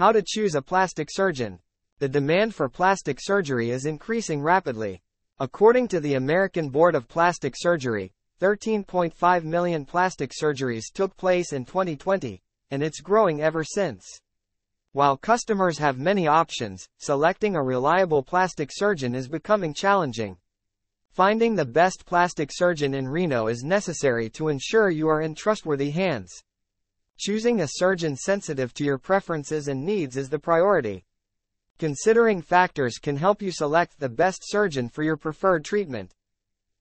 How to choose a plastic surgeon. The demand for plastic surgery is increasing rapidly. According to the American Board of Plastic Surgery, 13.5 million plastic surgeries took place in 2020, and it's growing ever since. While customers have many options, selecting a reliable plastic surgeon is becoming challenging. Finding the best plastic surgeon in Reno is necessary to ensure you are in trustworthy hands. Choosing a surgeon sensitive to your preferences and needs is the priority. Considering factors can help you select the best surgeon for your preferred treatment.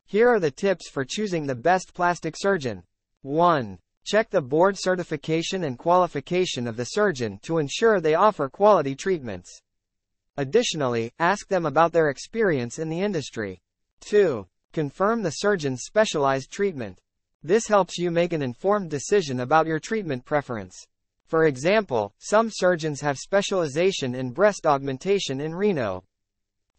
Here are the tips for choosing the best plastic surgeon. 1. Check the board certification and qualification of the surgeon to ensure they offer quality treatments. Additionally, ask them about their experience in the industry. 2. Confirm the surgeon's specialized treatment. This helps you make an informed decision about your treatment preference. For example, some surgeons have specialization in breast augmentation in Reno.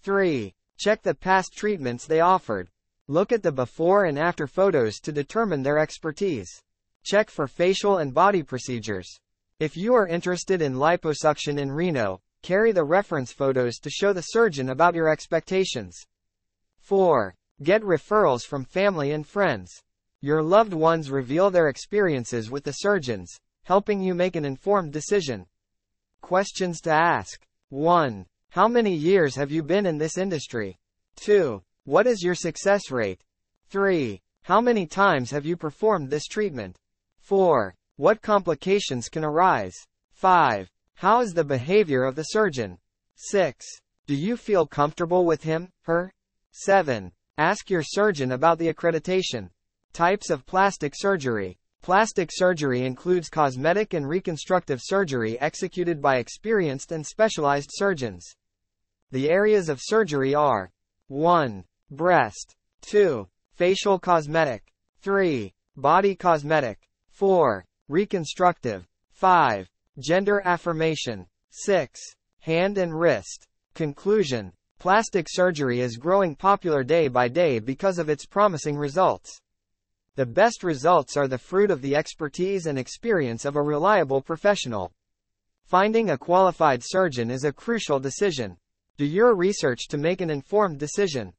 3. Check the past treatments they offered. Look at the before and after photos to determine their expertise. Check for facial and body procedures. If you are interested in liposuction in Reno, carry the reference photos to show the surgeon about your expectations. 4. Get referrals from family and friends. Your loved ones reveal their experiences with the surgeons, helping you make an informed decision. Questions to ask. 1. How many years have you been in this industry? 2. What is your success rate? 3. How many times have you performed this treatment? 4. What complications can arise? 5. How is the behavior of the surgeon? 6. Do you feel comfortable with him, her? 7. Ask your surgeon about the accreditation. Types of plastic surgery. Plastic surgery includes cosmetic and reconstructive surgery executed by experienced and specialized surgeons. The areas of surgery are 1. Breast 2. Facial cosmetic 3. Body cosmetic 4. Reconstructive 5. Gender affirmation 6. Hand and wrist. Conclusion Plastic surgery is growing popular day by day because of its promising results. The best results are the fruit of the expertise and experience of a reliable professional. Finding a qualified surgeon is a crucial decision. Do your research to make an informed decision.